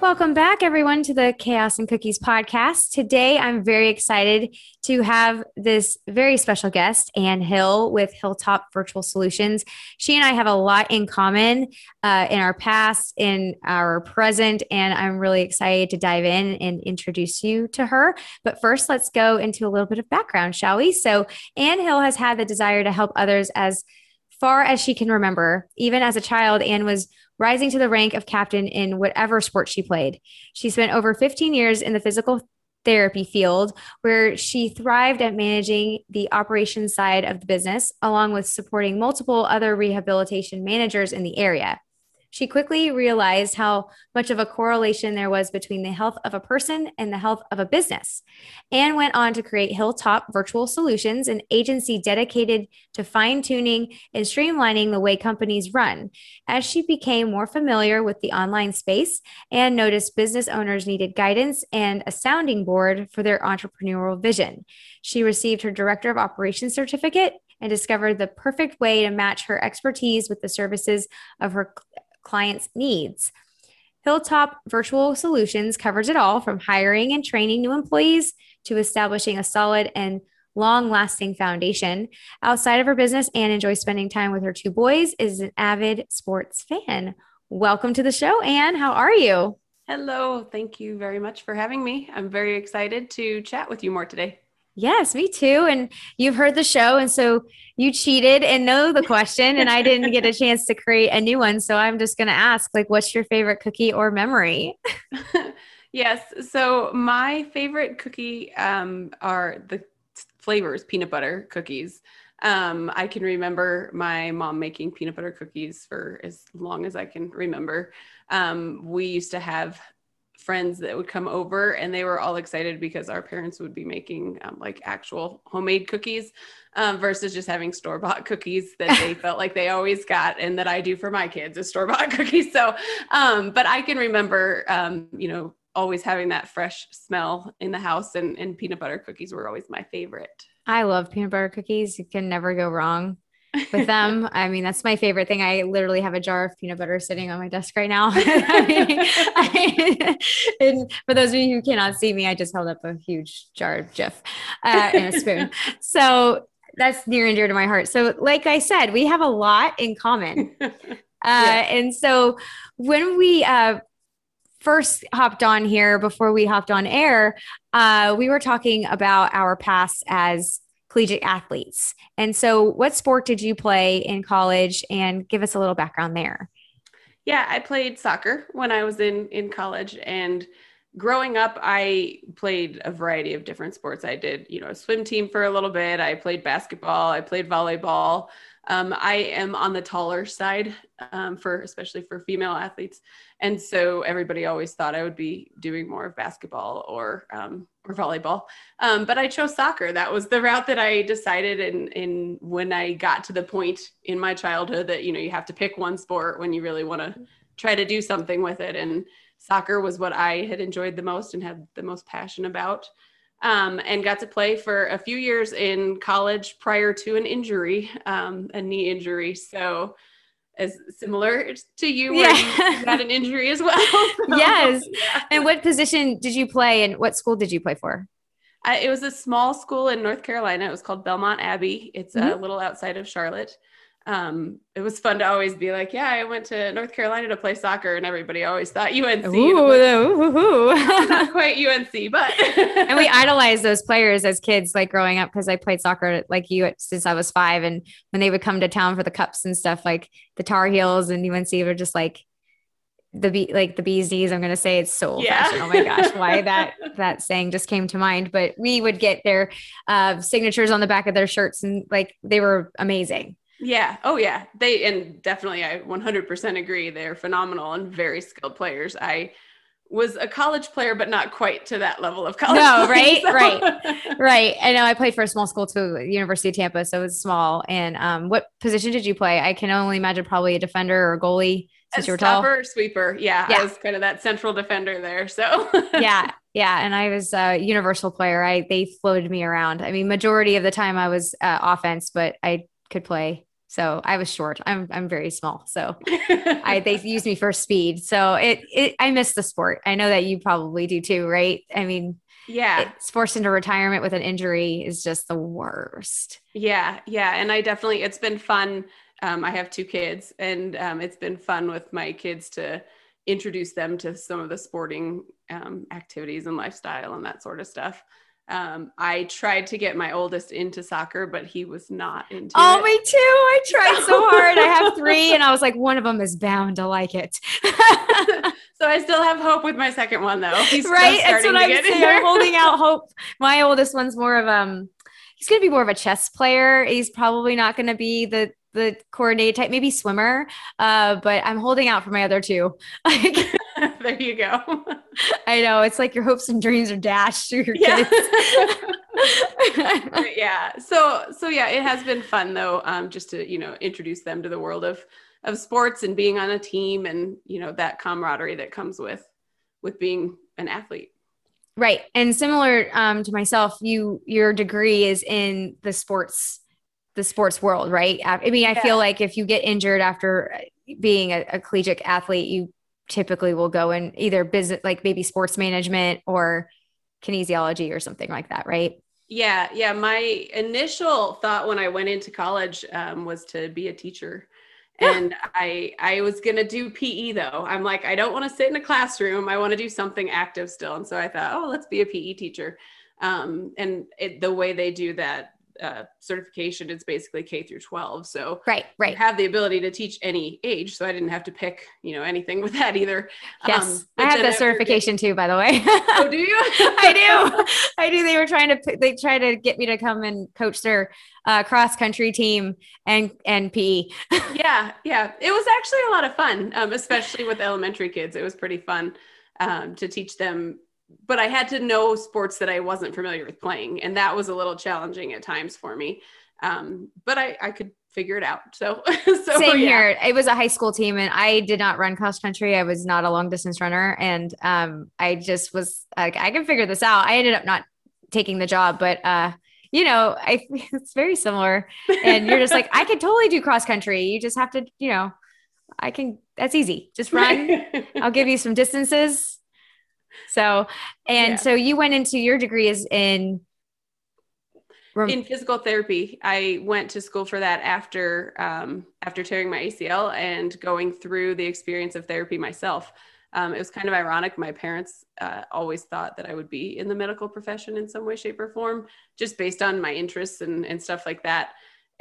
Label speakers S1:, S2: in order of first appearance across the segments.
S1: Welcome back, everyone, to the Chaos and Cookies podcast. Today, I'm very excited to have this very special guest, Anne Hill with Hilltop Virtual Solutions. She and I have a lot in common uh, in our past, in our present, and I'm really excited to dive in and introduce you to her. But first, let's go into a little bit of background, shall we? So, Anne Hill has had the desire to help others as far as she can remember. Even as a child, Anne was rising to the rank of captain in whatever sport she played. She spent over 15 years in the physical therapy field where she thrived at managing the operations side of the business along with supporting multiple other rehabilitation managers in the area. She quickly realized how much of a correlation there was between the health of a person and the health of a business, and went on to create Hilltop Virtual Solutions, an agency dedicated to fine tuning and streamlining the way companies run. As she became more familiar with the online space and noticed business owners needed guidance and a sounding board for their entrepreneurial vision, she received her Director of Operations certificate and discovered the perfect way to match her expertise with the services of her clients' needs. Hilltop Virtual Solutions covers it all from hiring and training new employees to establishing a solid and long lasting foundation. Outside of her business and enjoys spending time with her two boys, is an avid sports fan. Welcome to the show, Anne. How are you?
S2: Hello. Thank you very much for having me. I'm very excited to chat with you more today.
S1: Yes, me too. And you've heard the show. And so you cheated and know the question. and I didn't get a chance to create a new one. So I'm just going to ask, like, what's your favorite cookie or memory?
S2: yes. So my favorite cookie um, are the flavors peanut butter cookies. Um, I can remember my mom making peanut butter cookies for as long as I can remember. Um, we used to have friends that would come over and they were all excited because our parents would be making um, like actual homemade cookies um, versus just having store-bought cookies that they felt like they always got and that i do for my kids is store-bought cookies. So um, but i can remember um, you know always having that fresh smell in the house and, and peanut butter cookies were always my favorite.
S1: I love peanut butter cookies. You can never go wrong with them. I mean, that's my favorite thing. I literally have a jar of peanut butter sitting on my desk right now. I mean, I, and for those of you who cannot see me, I just held up a huge jar of Jif uh, and a spoon. So that's near and dear to my heart. So, like I said, we have a lot in common. Uh, yeah. And so when we uh, first hopped on here, before we hopped on air, uh, we were talking about our past as collegiate athletes. And so, what sport did you play in college? And give us a little background there.
S2: Yeah, I played soccer when I was in in college, and growing up, I played a variety of different sports. I did, you know, a swim team for a little bit. I played basketball. I played volleyball. Um, I am on the taller side um, for especially for female athletes, and so everybody always thought I would be doing more of basketball or um, or volleyball. Um, but I chose soccer. That was the route that I decided. And in, in when I got to the point in my childhood that you know you have to pick one sport when you really want to try to do something with it, and soccer was what I had enjoyed the most and had the most passion about um, and got to play for a few years in college prior to an injury, um, a knee injury. So, as similar to you, yeah. you had an injury as well.
S1: So, yes. Yeah. And what position did you play, and what school did you play for?
S2: I, it was a small school in North Carolina. It was called Belmont Abbey. It's mm-hmm. a little outside of Charlotte um, it was fun to always be like, yeah, I went to North Carolina to play soccer, and everybody always thought UNC. Ooh, like, ooh, not quite UNC, but
S1: and we idolized those players as kids, like growing up, because I played soccer like you since I was five, and when they would come to town for the cups and stuff, like the Tar Heels and UNC were just like the be like the bees knees. I'm gonna say it's so old yeah. fashioned. Oh my gosh, why that that saying just came to mind. But we would get their uh, signatures on the back of their shirts, and like they were amazing.
S2: Yeah. Oh, yeah. They, and definitely, I 100% agree. They're phenomenal and very skilled players. I was a college player, but not quite to that level of college.
S1: No, right, so. right, right. I know I played for a small school to University of Tampa, so it was small. And um, what position did you play? I can only imagine probably a defender or a goalie since you were tall.
S2: Stopper, sweeper. Yeah, yeah, I was kind of that central defender there. So
S1: yeah, yeah. And I was a universal player. I they floated me around. I mean, majority of the time I was uh, offense, but I could play so I was short. I'm I'm very small. So I they use me for speed. So it, it I miss the sport. I know that you probably do too, right? I mean,
S2: yeah.
S1: It's forced into retirement with an injury is just the worst.
S2: Yeah, yeah. And I definitely it's been fun. Um, I have two kids and um, it's been fun with my kids to introduce them to some of the sporting um, activities and lifestyle and that sort of stuff. Um, I tried to get my oldest into soccer, but he was not into
S1: oh,
S2: it.
S1: me too. I tried so hard. I have three, and I was like, one of them is bound to like it.
S2: so I still have hope with my second one, though.
S1: He's right. That's what I'm saying. I'm holding out hope. My oldest one's more of um, he's going to be more of a chess player. He's probably not going to be the the coordinated type, maybe swimmer. Uh, but I'm holding out for my other two.
S2: there you go.
S1: I know it's like your hopes and dreams are dashed through your yeah. kids.
S2: yeah. So so yeah, it has been fun though, um, just to you know introduce them to the world of of sports and being on a team and you know that camaraderie that comes with with being an athlete.
S1: Right. And similar um, to myself, you your degree is in the sports the sports world, right? I mean, I yeah. feel like if you get injured after being a, a collegiate athlete, you typically will go in either business, like maybe sports management or kinesiology or something like that, right?
S2: Yeah, yeah. My initial thought when I went into college um, was to be a teacher, and I I was gonna do PE though. I'm like, I don't want to sit in a classroom. I want to do something active still. And so I thought, oh, let's be a PE teacher. Um, and it, the way they do that uh, certification it's basically K through 12. So
S1: right, right.
S2: have the ability to teach any age. So I didn't have to pick, you know, anything with that either.
S1: Yes. Um, I have the certification too, by the way.
S2: oh, do you?
S1: I do. I do. They were trying to, they tried to get me to come and coach their uh, cross country team and, and PE.
S2: yeah. Yeah. It was actually a lot of fun, um, especially with elementary kids. It was pretty fun um, to teach them but I had to know sports that I wasn't familiar with playing, and that was a little challenging at times for me. Um, but I, I could figure it out. So, so
S1: same yeah. here. It was a high school team, and I did not run cross country. I was not a long distance runner, and um, I just was like, I can figure this out. I ended up not taking the job, but uh, you know, I it's very similar. And you're just like, I could totally do cross country. You just have to, you know, I can. That's easy. Just run. I'll give you some distances so, and yeah. so you went into your degree is in
S2: in physical therapy. I went to school for that after um, after tearing my ACL and going through the experience of therapy myself. Um, it was kind of ironic. My parents uh, always thought that I would be in the medical profession in some way, shape, or form, just based on my interests and, and stuff like that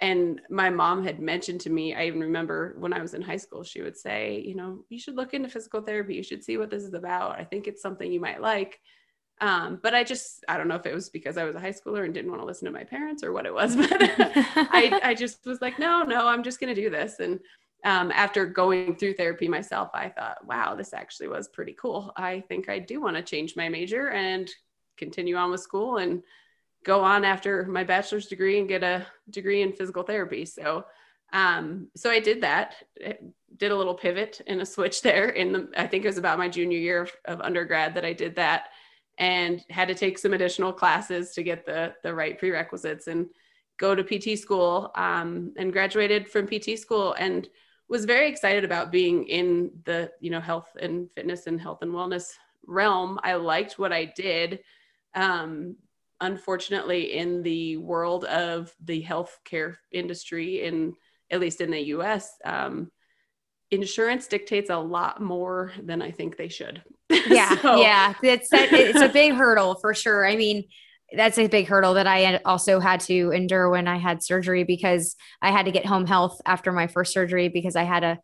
S2: and my mom had mentioned to me i even remember when i was in high school she would say you know you should look into physical therapy. You should see what this is about. I think it's something you might like. Um, but i just i don't know if it was because i was a high schooler and didn't want to listen to my parents or what it was but I, I just was like no no i'm just going to do this. And um, after going through therapy myself i thought wow this actually was pretty cool. I think i do want to change my major and continue on with school and go on after my bachelor's degree and get a degree in physical therapy. So, um, so I did that, did a little pivot and a switch there in the, I think it was about my junior year of, of undergrad that I did that and had to take some additional classes to get the, the right prerequisites and go to PT school, um, and graduated from PT school and was very excited about being in the, you know, health and fitness and health and wellness realm. I liked what I did. Um, unfortunately in the world of the healthcare industry in at least in the us um, insurance dictates a lot more than i think they should.
S1: Yeah so. yeah. It's it's a big hurdle for sure. I mean that's a big hurdle that I also had to endure when I had surgery because I had to get home health after my first surgery because I had a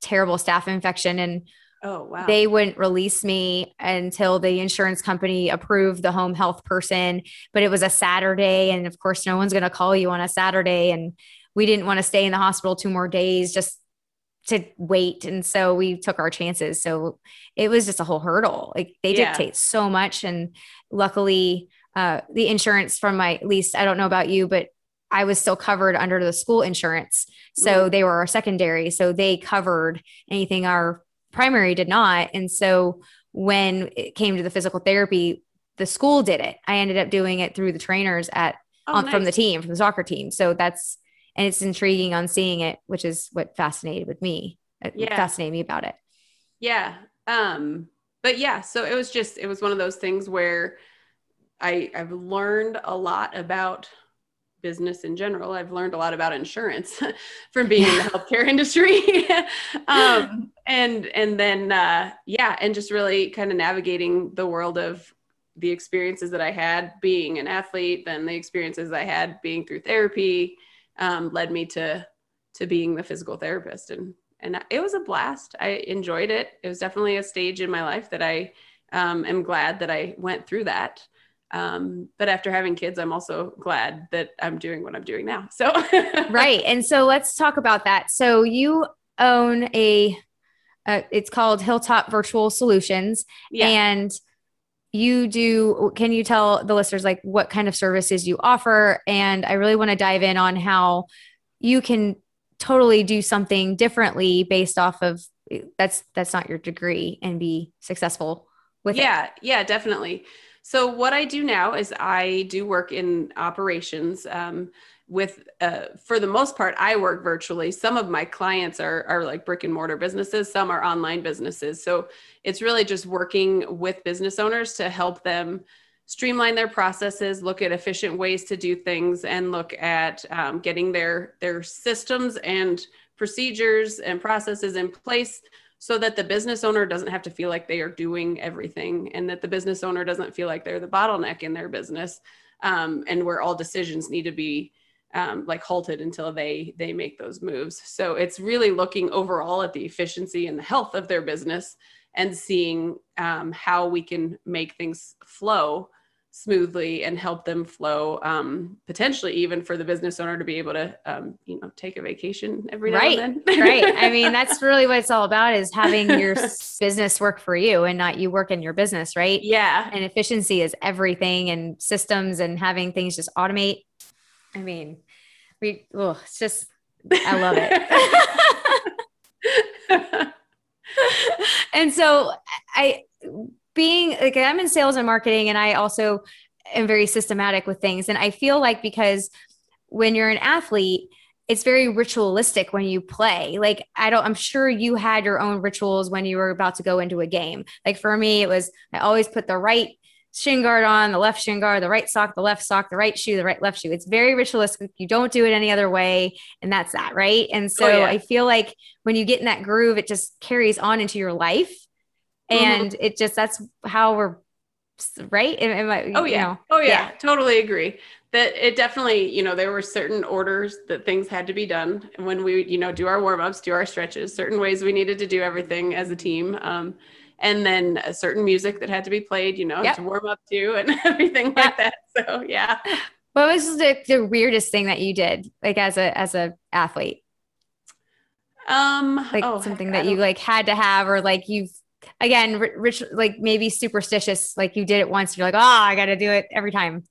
S1: terrible staph infection. And
S2: Oh, wow.
S1: They wouldn't release me until the insurance company approved the home health person. But it was a Saturday. And of course, no one's going to call you on a Saturday. And we didn't want to stay in the hospital two more days just to wait. And so we took our chances. So it was just a whole hurdle. Like they yeah. dictate so much. And luckily, uh, the insurance from my lease, I don't know about you, but I was still covered under the school insurance. So mm-hmm. they were our secondary. So they covered anything our primary did not. And so when it came to the physical therapy, the school did it. I ended up doing it through the trainers at oh, nice. from the team, from the soccer team. So that's and it's intriguing on seeing it, which is what fascinated with me. Uh, yeah. fascinated me about it.
S2: Yeah. Um, but yeah, so it was just it was one of those things where I I've learned a lot about business in general. I've learned a lot about insurance from being in the healthcare industry. um, and and then uh, yeah, and just really kind of navigating the world of the experiences that I had being an athlete, then the experiences I had being through therapy um, led me to to being the physical therapist and and it was a blast. I enjoyed it. It was definitely a stage in my life that I um, am glad that I went through that. Um, but after having kids, I'm also glad that I'm doing what I'm doing now. So,
S1: right. And so let's talk about that. So, you own a, uh, it's called Hilltop Virtual Solutions. Yeah. And you do, can you tell the listeners like what kind of services you offer? And I really want to dive in on how you can totally do something differently based off of that's that's not your degree and be successful with it.
S2: yeah,
S1: it.
S2: Yeah, definitely. So what I do now is I do work in operations. Um, with uh, for the most part i work virtually some of my clients are, are like brick and mortar businesses some are online businesses so it's really just working with business owners to help them streamline their processes look at efficient ways to do things and look at um, getting their their systems and procedures and processes in place so that the business owner doesn't have to feel like they are doing everything and that the business owner doesn't feel like they're the bottleneck in their business um, and where all decisions need to be um, like halted until they they make those moves. So it's really looking overall at the efficiency and the health of their business and seeing um, how we can make things flow smoothly and help them flow um, potentially even for the business owner to be able to um, you know take a vacation every
S1: right.
S2: now and then.
S1: right. I mean that's really what it's all about is having your business work for you and not you work in your business right?
S2: Yeah.
S1: And efficiency is everything and systems and having things just automate. I mean we oh it's just i love it. And so i being like I'm in sales and marketing and I also am very systematic with things. And I feel like because when you're an athlete, it's very ritualistic when you play. Like I don't I'm sure you had your own rituals when you were about to go into a game. Like for me it was I always put the right shin guard on, the left shin guard, the right sock, the left sock, the right shoe, the right left shoe. It's very ritualistic. You don't do it any other way and that's that, right? And so oh, yeah. I feel like when you get in that groove it just carries on into your life. And mm-hmm. it just that's how we're right? I,
S2: oh yeah. know, oh yeah. yeah. Totally agree. That it definitely you know there were certain orders that things had to be done. And when we you know do our warm-ups do our stretches certain ways we needed to do everything as a team um, and then a certain music that had to be played you know yep. to warm up to and everything like that. So yeah.
S1: What was the, the weirdest thing that you did like as a as a athlete?
S2: Um
S1: like oh, something that you like had to have or like you've again, rich, like maybe superstitious, like you did it once, you're like, oh, I got to do it every time.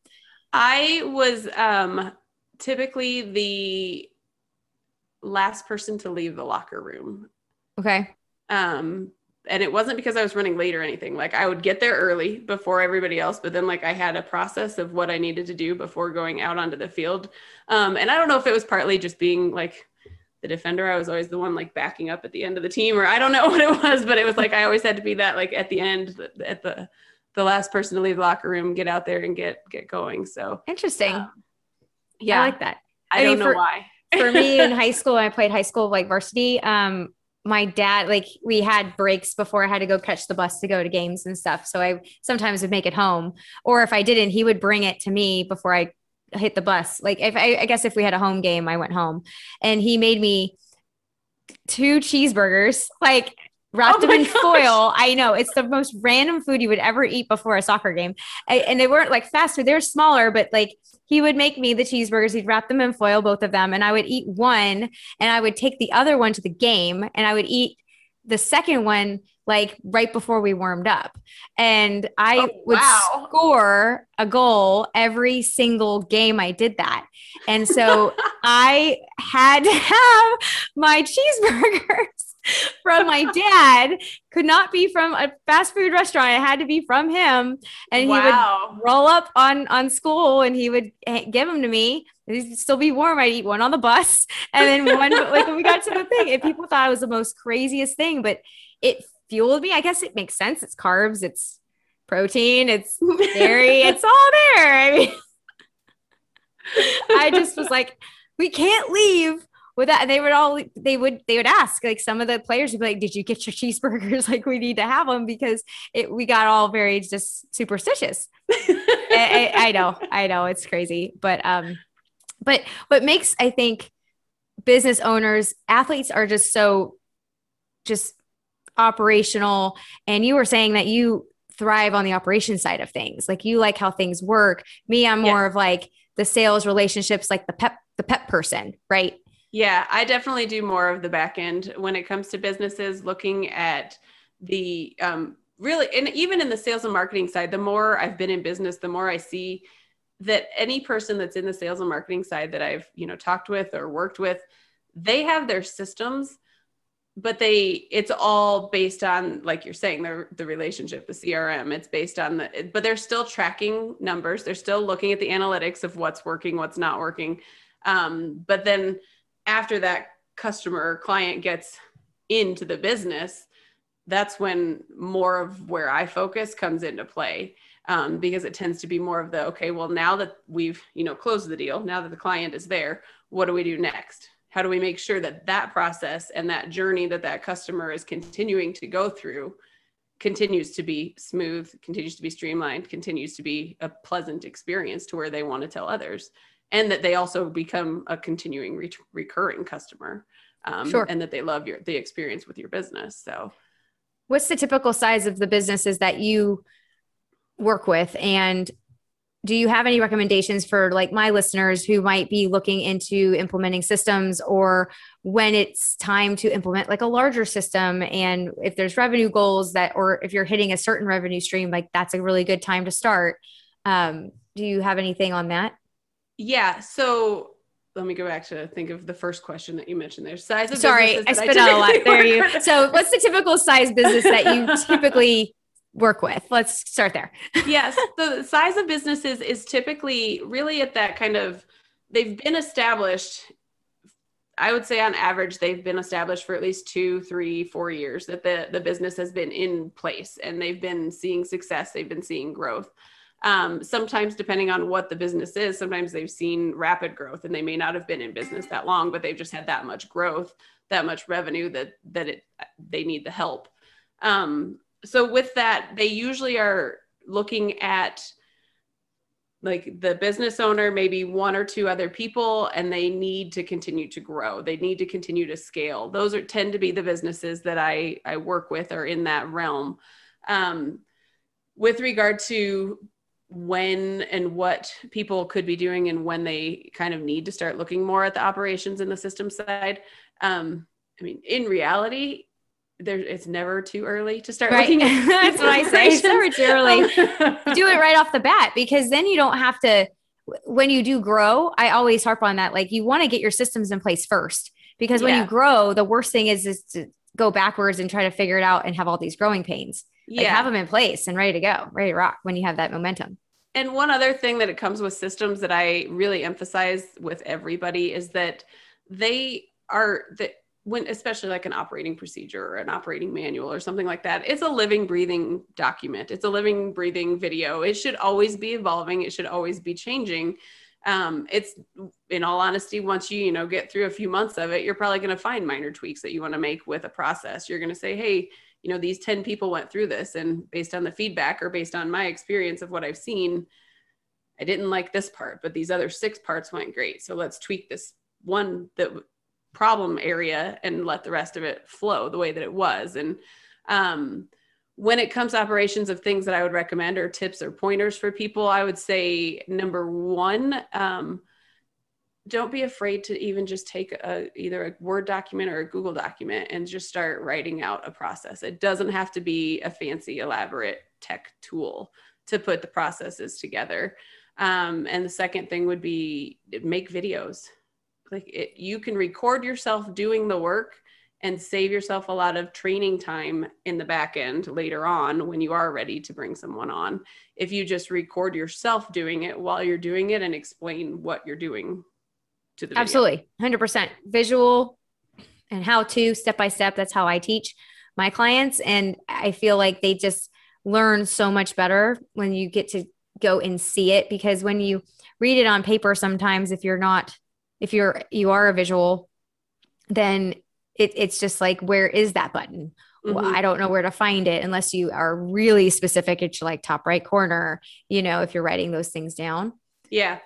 S2: I was um, typically the last person to leave the locker room.
S1: Okay.
S2: Um, and it wasn't because I was running late or anything. Like I would get there early before everybody else, but then like I had a process of what I needed to do before going out onto the field. Um, and I don't know if it was partly just being like the defender. I was always the one like backing up at the end of the team, or I don't know what it was, but it was like I always had to be that like at the end, at the the last person to leave the locker room, get out there and get get going. So
S1: interesting. Um, yeah, I like that.
S2: I, I don't mean, know for, why.
S1: for me in high school, I played high school like varsity. Um, my dad, like we had breaks before I had to go catch the bus to go to games and stuff. So I sometimes would make it home, or if I didn't, he would bring it to me before I hit the bus. Like if I, I guess if we had a home game, I went home and he made me two cheeseburgers, like wrapped
S2: Oh
S1: them in
S2: gosh.
S1: foil. I know it's the most random food you would ever eat before a soccer game. A- And they weren't like fast food, they were smaller, but like he would make me the cheeseburgers. He'd wrap them in foil, both of them, and I would eat one and I would take the other one to the game and I would eat the second one like right before we warmed up. And I
S2: Oh,
S1: would
S2: wow.
S1: score a goal every single game I did that. And so I had to have my cheeseburgers from my dad, could not be from a fast food restaurant. It had to be from him. And he would roll up on on school and he would give them to me. They'd still be warm. I'd eat one on the bus and then one like when we got to the thing. And people thought it was the most craziest thing, but it fueled me. I guess it makes sense. It's carbs, it's protein, it's dairy, it's all there. I mean, I just was like, we can't leave with that. And they would all they would they would ask like some of the players would be like, "Did you get your cheeseburgers? Like we need to have them because it we got all very just superstitious." I, I, I know, I know, it's crazy, but um, but what makes I think business owners, athletes are just so just operational. And you were saying that you thrive on the operation side of things, like you like how things work. Me, I'm
S2: Yeah.
S1: more of like the sales relationships, like the pep the pep person, right?
S2: Yeah, I definitely do more of the back end when it comes to businesses, looking at the um, really, and even in the sales and marketing side, the more I've been in business, the more I see that any person that's in the sales and marketing side that I've, you know, talked with or worked with, they have their systems, but they, it's all based on, like you're saying, the, the relationship, the CRM, it's based on the, but they're still tracking numbers. They're still looking at the analytics of what's working, what's not working. Um, but then after that customer or client gets into the business, that's when more of where I focus comes into play. Um, because it tends to be more of the okay, well, now that we've you know closed the deal, now that the client is there, what do we do next? How do we make sure that that process and that journey that that customer is continuing to go through continues to be smooth, continues to be streamlined, continues to be a pleasant experience to where they want to tell others, and that they also become a continuing re- recurring customer, um,
S1: Sure.
S2: and that they love your the experience with your business. So
S1: What's the typical size of the businesses that you work with? And do you have any recommendations for like my listeners who might be looking into implementing systems or when it's time to implement like a larger system and if there's revenue goals that or if you're hitting a certain revenue stream like that's a really good time to start. Um, do you have anything on that?
S2: Yeah, so let me go back to think of the first question that you mentioned. There, size of
S1: sorry i spit out a lot. there you so what's the typical size business that you typically work with. Let's start there.
S2: Yes the size of businesses is typically really at that kind of they've been established i would say on average they've been established for at least two three four years that the, the business has been in place and they've been seeing success they've been seeing growth. Um, sometimes depending on what the business is sometimes they've seen rapid growth and they may not have been in business that long but they've just had that much growth that much revenue that that it they need the help. Um, so with that they usually are looking at like the business owner maybe one or two other people and they need to continue to grow. They need to continue to scale. Those are tend to be the businesses that i i work with are in that realm. Um, with regard to when and what people could be doing and when they kind of need to start looking more at the operations and the system side um, i mean in reality there it's never too early to start
S1: Right.
S2: looking at
S1: That's what I say. It's never too early. Do it right off the bat because then you don't have to when you do grow i always harp on that like you want to get your systems in place first because when
S2: Yeah.
S1: you grow the worst thing is is to go backwards and try to figure it out and have all these growing pains like
S2: yeah
S1: have them in place and ready to go ready to rock when you have that momentum
S2: And one other thing that it comes with systems that I really emphasize with everybody is that they are that when especially like an operating procedure or an operating manual or something like that, it's a living, breathing document. It's a living, breathing video. It should always be evolving. It should always be changing. Um, it's in all honesty, once you you know get through a few months of it, you're probably going to find minor tweaks that you want to make with a process. You're going to say, hey, you know these 10 people went through this and based on the feedback or based on my experience of what i've seen i didn't like this part but these other six parts went great so let's tweak this one that problem area and let the rest of it flow the way that it was. And um, when it comes to operations of things that I would recommend or tips or pointers for people, I would say number one, um, don't be afraid to even just take a, either a Word document or a Google document and just start writing out a process. It doesn't have to be a fancy, elaborate tech tool to put the processes together. Um, and the second thing would be make videos. Like it, you can record yourself doing the work and save yourself a lot of training time in the back end later on when you are ready to bring someone on. If you just record yourself doing it while you're doing it and explain what you're doing to the video.
S1: Absolutely. 100% visual and how to step by step. That's how I teach my clients. And I feel like they just learn so much better when you get to go and see it because when you read it on paper, sometimes if you're not, if you're, you are a visual, then it, it's just like, where is that button? Mm-hmm. Well, I don't know where to find it unless you are really specific. It's like top right corner, you know, if you're writing those things down.
S2: Yeah.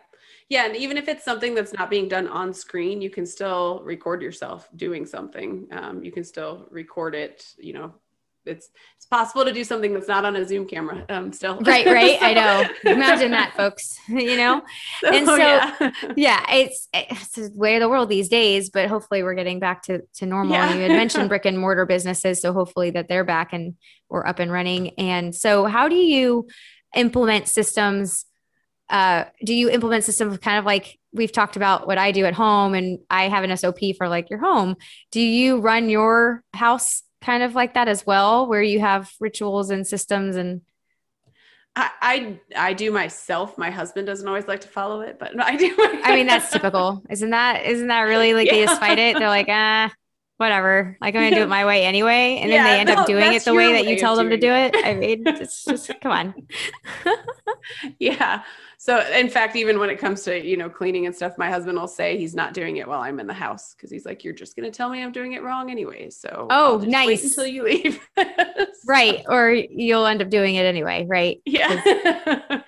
S2: Yeah, and even if it's something that's not being done on screen, you can still record yourself doing something. Um, you can still record it, you know, it's it's possible to do something that's not on a Zoom camera. Um, still,
S1: right, right. so. I know. Imagine that, folks. You know, so, and so yeah. yeah, it's it's the way of the world these days. But hopefully, we're getting back to to normal. Yeah. You had mentioned brick and mortar businesses, so hopefully that they're back and we're up and running. And so, how do you implement systems? Uh, do you implement systems kind of like we've talked about what I do at home, and I have an SOP for like your home? Do you run your house kind of like that as well, where you have rituals and systems and
S2: I, I, I do myself. My husband doesn't always like to follow it, but I do.
S1: I mean, that's typical. Isn't that isn't that really like yeah. they just fight it? They're like, ah, whatever. Like I'm gonna do it my way anyway, and yeah, then they end no, up doing it the way that you tell them to do it. I mean, it's just come on.
S2: yeah. So in fact, even when it comes to, you know, cleaning and stuff, my husband will say he's not doing it while I'm in the house because he's like, you're just going to tell me I'm doing it wrong anyway. So
S1: oh, nice.
S2: until you leave. so.
S1: Right. Or you'll end up doing it anyway. Right.
S2: Yeah.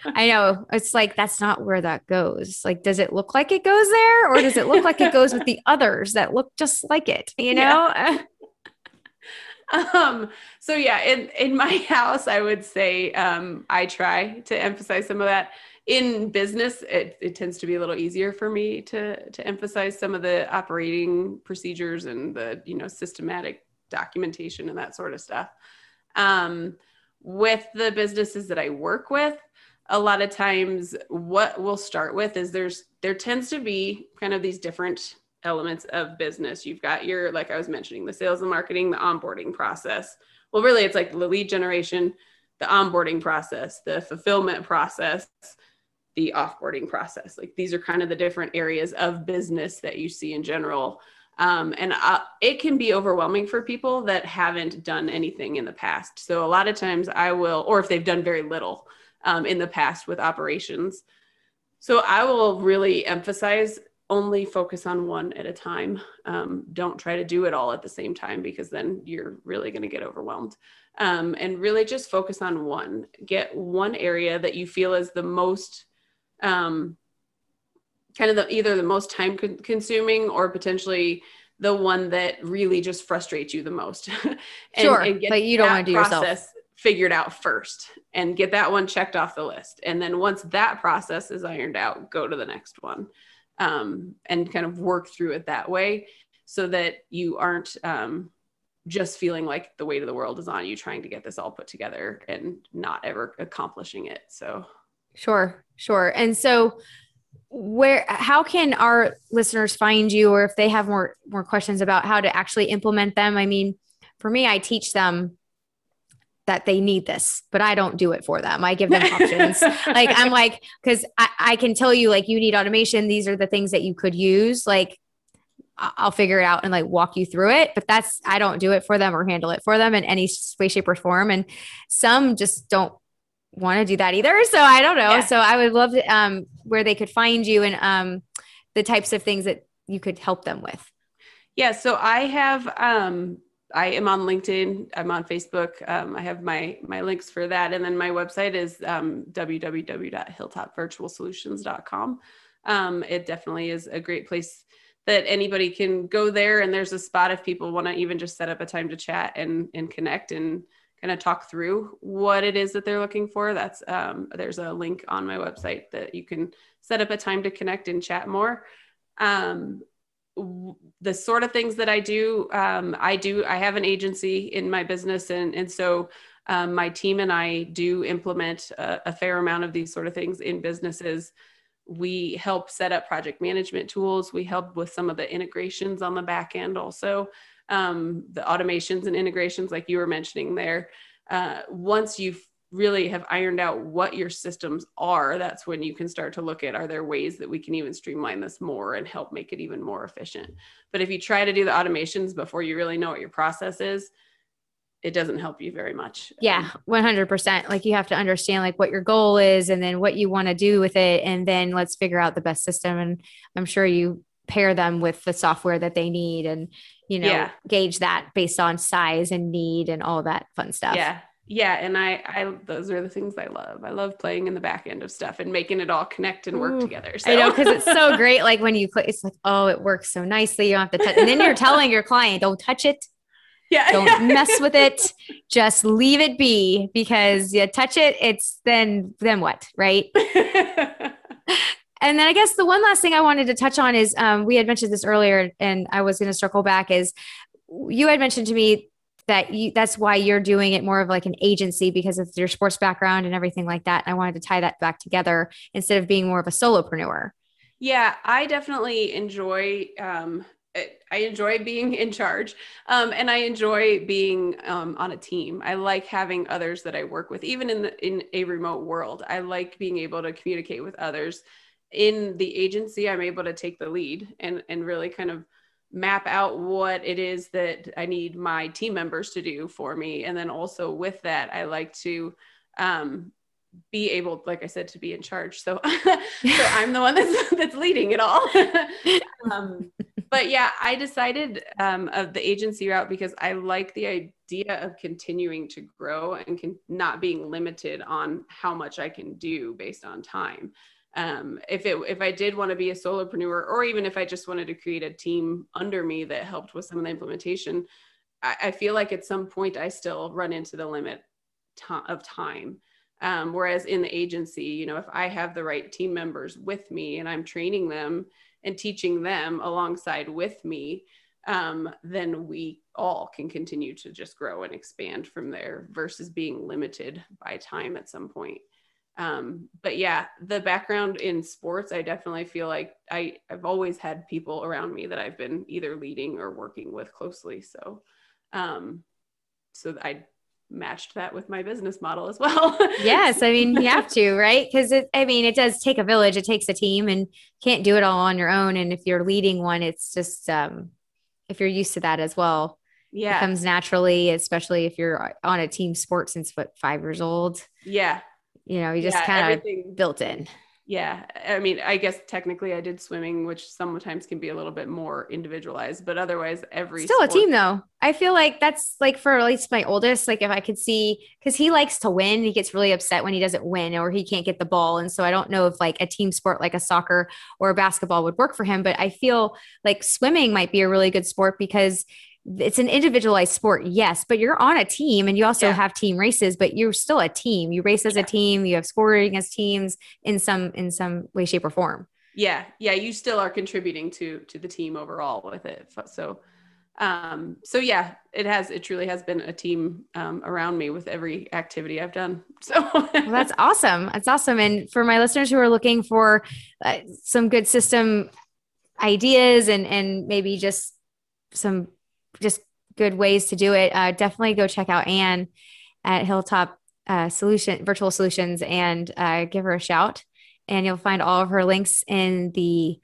S1: I know. It's like, that's not where that goes. Like, does it look like it goes there or does it look like it goes with the others that look just like it? You know? Yeah.
S2: um so yeah in in my house i would say um i try to emphasize some of that in business it, it tends to be a little easier for me to to emphasize some of the operating procedures and the you know systematic documentation and that sort of stuff. Um, with the businesses that i work with a lot of times what we'll start with is there's there tends to be kind of these different elements of business. You've got your like i was mentioning the sales and marketing the onboarding process. Well really it's like the lead generation the onboarding process the fulfillment process the offboarding process. Like these are kind of the different areas of business that you see in general. Um, and uh, it can be overwhelming for people that haven't done anything in the past. So a lot of times I will, or if they've done very little um, in the past with operations. So I will really emphasize only focus on one at a time. Um, don't try to do it all at the same time because then you're really going to get overwhelmed. Um, and really just focus on one. Get one area that you feel is the most um, kind of the either the most time consuming or potentially the one that really just frustrates you the most.
S1: and, sure, and but you don't want to do yourself
S2: figured out first and get that one checked off the list. And then once that process is ironed out, go to the next one um, and kind of work through it that way so that you aren't um, just feeling like the weight of the world is on you trying to get this all put together and not ever accomplishing it. So
S1: Sure, sure. And so where how can our listeners find you or if they have more more questions about how to actually implement them? I mean, for me I teach them that they need this, but I don't do it for them. I give them options. like I'm like, because I, I can tell you, like, you need automation. These are the things that you could use. Like, I'll figure it out and like walk you through it. But that's, I don't do it for them or handle it for them in any way, shape, or form. And some just don't want to do that either. So I don't know. Yeah. So I would love to, um, where they could find you and um, the types of things that you could help them with.
S2: Yeah. So I have, um, I am on LinkedIn. I'm on Facebook. Um, I have my my links for that, and then my website is um, www.hilltopvirtualsolutions.com. Um, it definitely is a great place that anybody can go there and there's a spot if people want to even just set up a time to chat and and connect and kind of talk through what it is that they're looking for. That's um, there's a link on my website that you can set up a time to connect and chat more. Um, the sort of things that i do um, i do i have an agency in my business and and so um, my team and i do implement a, a fair amount of these sort of things in businesses. We help set up project management tools. We help with some of the integrations on the back end also um, the automations and integrations like you were mentioning there uh, once you really have ironed out what your systems are that's when you can start to look at are there ways that we can even streamline this more and help make it even more efficient but if you try to do the automations before you really know what your process is it doesn't help you very much.
S1: Yeah, 100%. Like you have to understand like what your goal is and then what you want to do with it and then let's figure out the best system and I'm sure you pair them with the software that they need and you know yeah. gauge that based on size and need and all that fun stuff.
S2: Yeah. Yeah, and I, I, those are the things I love. I love playing in the back end of stuff and making it all connect and work Ooh, together.
S1: So. I know because it's so great. Like when you put, it's like, oh, it works so nicely. You don't have to touch, and then you're telling your client, don't touch it, yeah. Don't mess with it. Just leave it be because you touch it, it's then then what, right? and then I guess the one last thing I wanted to touch on is um, we had mentioned this earlier, and I was going to circle back. Is you had mentioned to me that you that's why you're doing it more of like an agency because of your sports background and everything like that. And I wanted to tie that back together instead of being more of a solopreneur.
S2: Yeah, I definitely enjoy um, I enjoy being in charge um, and I enjoy being um, on a team. I like having others that I work with, even in the, in a remote world. I like being able to communicate with others. In the agency, I'm able to take the lead and and really kind of map out what it is that I need my team members to do for me, and then also with that, I like to um, be able like i said to be in charge. So so i'm the one that's that's leading it all. Um, but yeah, I decided um, of the agency route because I like the idea of continuing to grow and can, not being limited on how much I can do based on time. Um, if it if I did want to be a solopreneur, or even if I just wanted to create a team under me that helped with some of the implementation, I, I feel like at some point I still run into the limit to- of time. Um, whereas in the agency, you know, if I have the right team members with me and I'm training them and teaching them alongside with me, um, then we all can continue to just grow and expand from there versus being limited by time at some point. Um, but yeah, the background in sports, I definitely feel like I, I've always had people around me that I've been either leading or working with closely. So, um, so I matched that with my business model as well.
S1: yes, I mean you have to, right? Because it I mean it does take a village, it takes a team and can't do it all on your own and if you're leading one it's just um if you're used to that as well. Yeah. It comes naturally, especially if you're on a team sport since what 5 years old.
S2: Yeah.
S1: You know, you just yeah, kind of built in.
S2: Yeah i mean i guess technically i did swimming which sometimes can be a little bit more individualized but otherwise every
S1: still sport- a team though. I feel like that's like for at least my oldest like if i could see because he likes to win he gets really upset when he doesn't win or he can't get the ball and so i don't know if like a team sport like a soccer or a basketball would work for him but i feel like swimming might be a really good sport because it's an individualized sport, yes, but you're on a team and you also yeah. have team races, but you're still a team. You race as yeah. a team, you have scoring as teams in some in some way, shape, or form.
S2: Yeah. Yeah. You still are contributing to to the team overall with it. So um so yeah it has it truly has been a team um, around me with every activity i've done so
S1: well, that's awesome that's awesome and for my listeners who are looking for uh, some good system ideas and and maybe just some just good ways to do it, uh, definitely go check out Anne at Hilltop uh, Solution Virtual Solutions and uh, give her a shout. And you'll find all of her links in the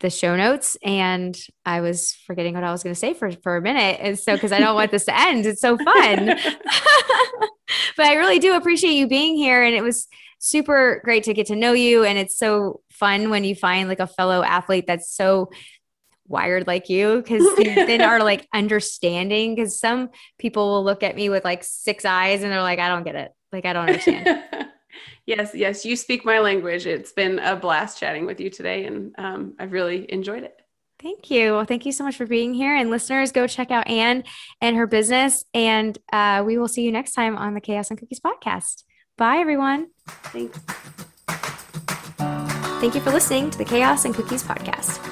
S1: the show notes. And I was forgetting what I was going to say for for a minute, and so because I don't want this to end, it's so fun. but I really do appreciate you being here, and it was super great to get to know you. And it's so fun when you find like a fellow athlete that's so wired like you because then are like understanding because some people will look at me with like six eyes and they're like i don't get it like i don't understand
S2: yes yes you speak my language it's been a blast chatting with you today and um, i've really enjoyed it
S1: Thank you. Well, thank you so much for being here. And listeners, go check out Anne and her business. And uh, we will see you next time on the Chaos and Cookies podcast. Bye, everyone.
S2: Thanks.
S1: Thank you for listening to the Chaos and Cookies podcast.